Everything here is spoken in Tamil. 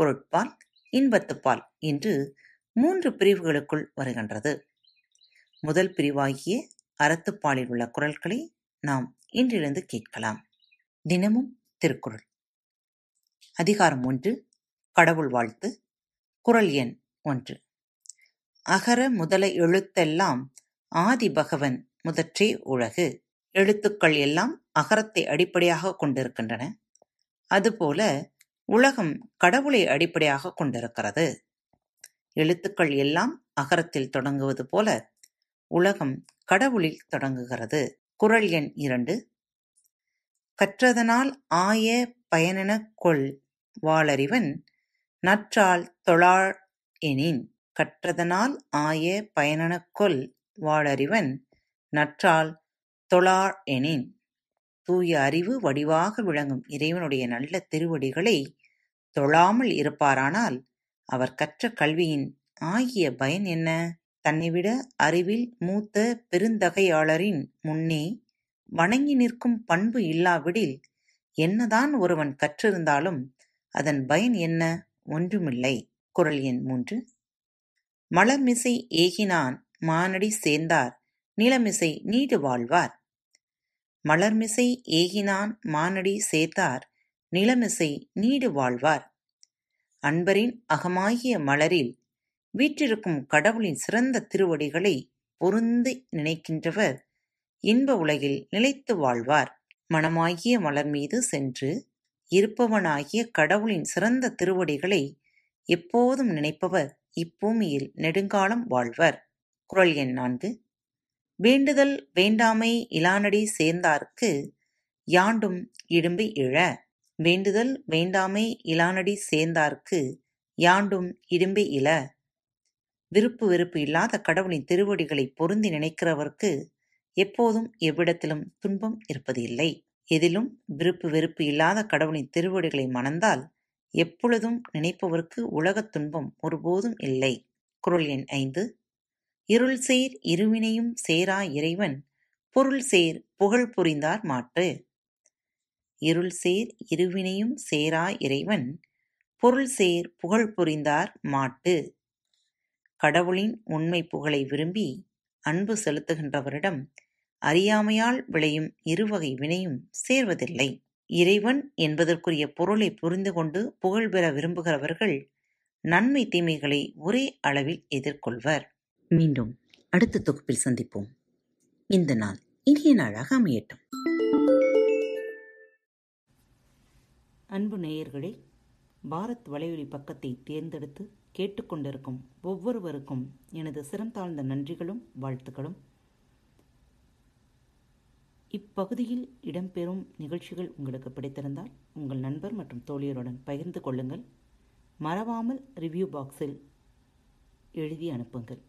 பொருட்பால் இன்பத்துப்பால் என்று மூன்று பிரிவுகளுக்குள் வருகின்றது. முதல் பிரிவாகிய அறத்துப்பாலில் உள்ள குரல்களை நாம் இன்றிருந்து கேட்கலாம். தினமும் திருக்குறள். அதிகாரம் ஒன்று கடவுள் வாழ்த்து. குறள் எண் ஒன்று. அகர முதல எழுத்தெல்லாம் ஆதி பகவன் முதற்றே உலகு. எழுத்துக்கள் எல்லாம் அகரத்தை அடிப்படையாக கொண்டிருக்கின்றன. அதுபோல உலகம் கடவுளை அடிப்படையாக கொண்டிருக்கிறது. எழுத்துக்கள் எல்லாம் அகரத்தில் தொடங்குவது போல உலகம் கடவுளில் தொடங்குகிறது. குறள் எண் இரண்டு. கற்றதனால் ஆய பயனெனக் கொள் வாளறிவன் நற்றால் தொழாள் எனின் கற்றதனால் ஆய பயனெனக் கொள் வாளறிவன் நற்றால் தொழாள் எனின். தூய அறிவு வடிவாக விளங்கும் இறைவனுடைய நல்ல திருவடிகளை தொழாமல் இருப்பாரானால் அவர் கற்ற கல்வியின் ஆகிய பயன் என்ன? தன்னைவிட அறிவில் மூத்த பெருந்தகையாளரின் முன்னே வணங்கி நிற்கும் பண்பு இல்லாவிடில் என்னதான் ஒருவன் கற்றிருந்தாலும் அதன் பயன் என்ன? ஒன்றுமில்லை. குரல் எண் மூன்று. மலர்மிசை ஏகினான் மானடி சேர்ந்தார் நிலமிசை நீடு வாழ்வார். மலர்மிசை ஏகினான் மானடி சேத்தார் நிலமிசை நீடு வாழ்வார் அன்பரின் அகமாகிய மலரில் வீற்றிருக்கும் கடவுளின் சிறந்த திருவடிகளை பொருந்து நினைக்கின்றவர் இன்ப உலகில் நிலைத்து வாழ்வார். மனமாகிய மலர் மீது சென்று இருப்பவனாகிய கடவுளின் சிறந்த திருவடிகளை எப்போதும் நினைப்பவர் இப்பூமியில் நெடுங்காலம் வாழ்வர். குரல் எண் நான்கு. வேண்டுதல் வேண்டாமை இலானடி சேர்ந்தார்க்கு யாண்டும் இடும்பி இழ. வேண்டுதல் வேண்டாமை இலானடி சேர்ந்தார்க்கு யாண்டும் இடும்பி இல. விருப்பு வெறுப்பு இல்லாத கடவுளின் திருவடிகளை பொருந்தி நினைக்கிறவர்க்கு எப்போதும் எவ்விடத்திலும் துன்பம் இருப்பது இல்லை. எதிலும் விருப்பு வெறுப்பு இல்லாத கடவுளின் திருவடிகளை மணந்தால் எப்பொழுதும் நினைப்பவர்க்கு உலகத் துன்பம் ஒருபோதும் இல்லை. குரல் எண் ஐந்து. இருள் சேர் இருவினையும் சேரா இறைவன் பொருள் சேர் புகழ் புரிந்தார் மாட்டு. இருள்சேர் இருவினையும் சேரா இறைவன் பொருள் சேர் புகழ் புரிந்தார் மாட்டு. கடவுளின் உண்மை புகழை விரும்பி அன்பு செலுத்துகின்றவரிடம் அறியாமையால் விளையும் இருவகை வினையும் சேர்வதில்லை. இறைவன் என்பதற்குரிய பொருளை புரிந்து கொண்டு புகழ் பெற விரும்புகிறவர்கள் நன்மை தீமைகளை ஒரே அளவில் எதிர்கொள்வர். மீண்டும் அடுத்த தொகுப்பில் சந்திப்போம். இந்த நாள் இனிய நாளாக அமையட்டும். அன்பு நேயர்களே பாரத் வலையொலி பக்கத்தை தேர்ந்தெடுத்து கேட்டுக்கொண்டிருக்கும் ஒவ்வொருவருக்கும் எனது சிறந்தாழ்ந்த நன்றிகளும் வாழ்த்துக்களும் இப்பகுதியில் இடம்பெறும் நிகழ்ச்சிகள் உங்களுக்கு பிடித்திருந்தால் உங்கள் நண்பர் மற்றும் தோழியருடன் பகிர்ந்து கொள்ளுங்கள் மறவாமல் ரிவ்யூ பாக்ஸில் எழுதி அனுப்புங்கள்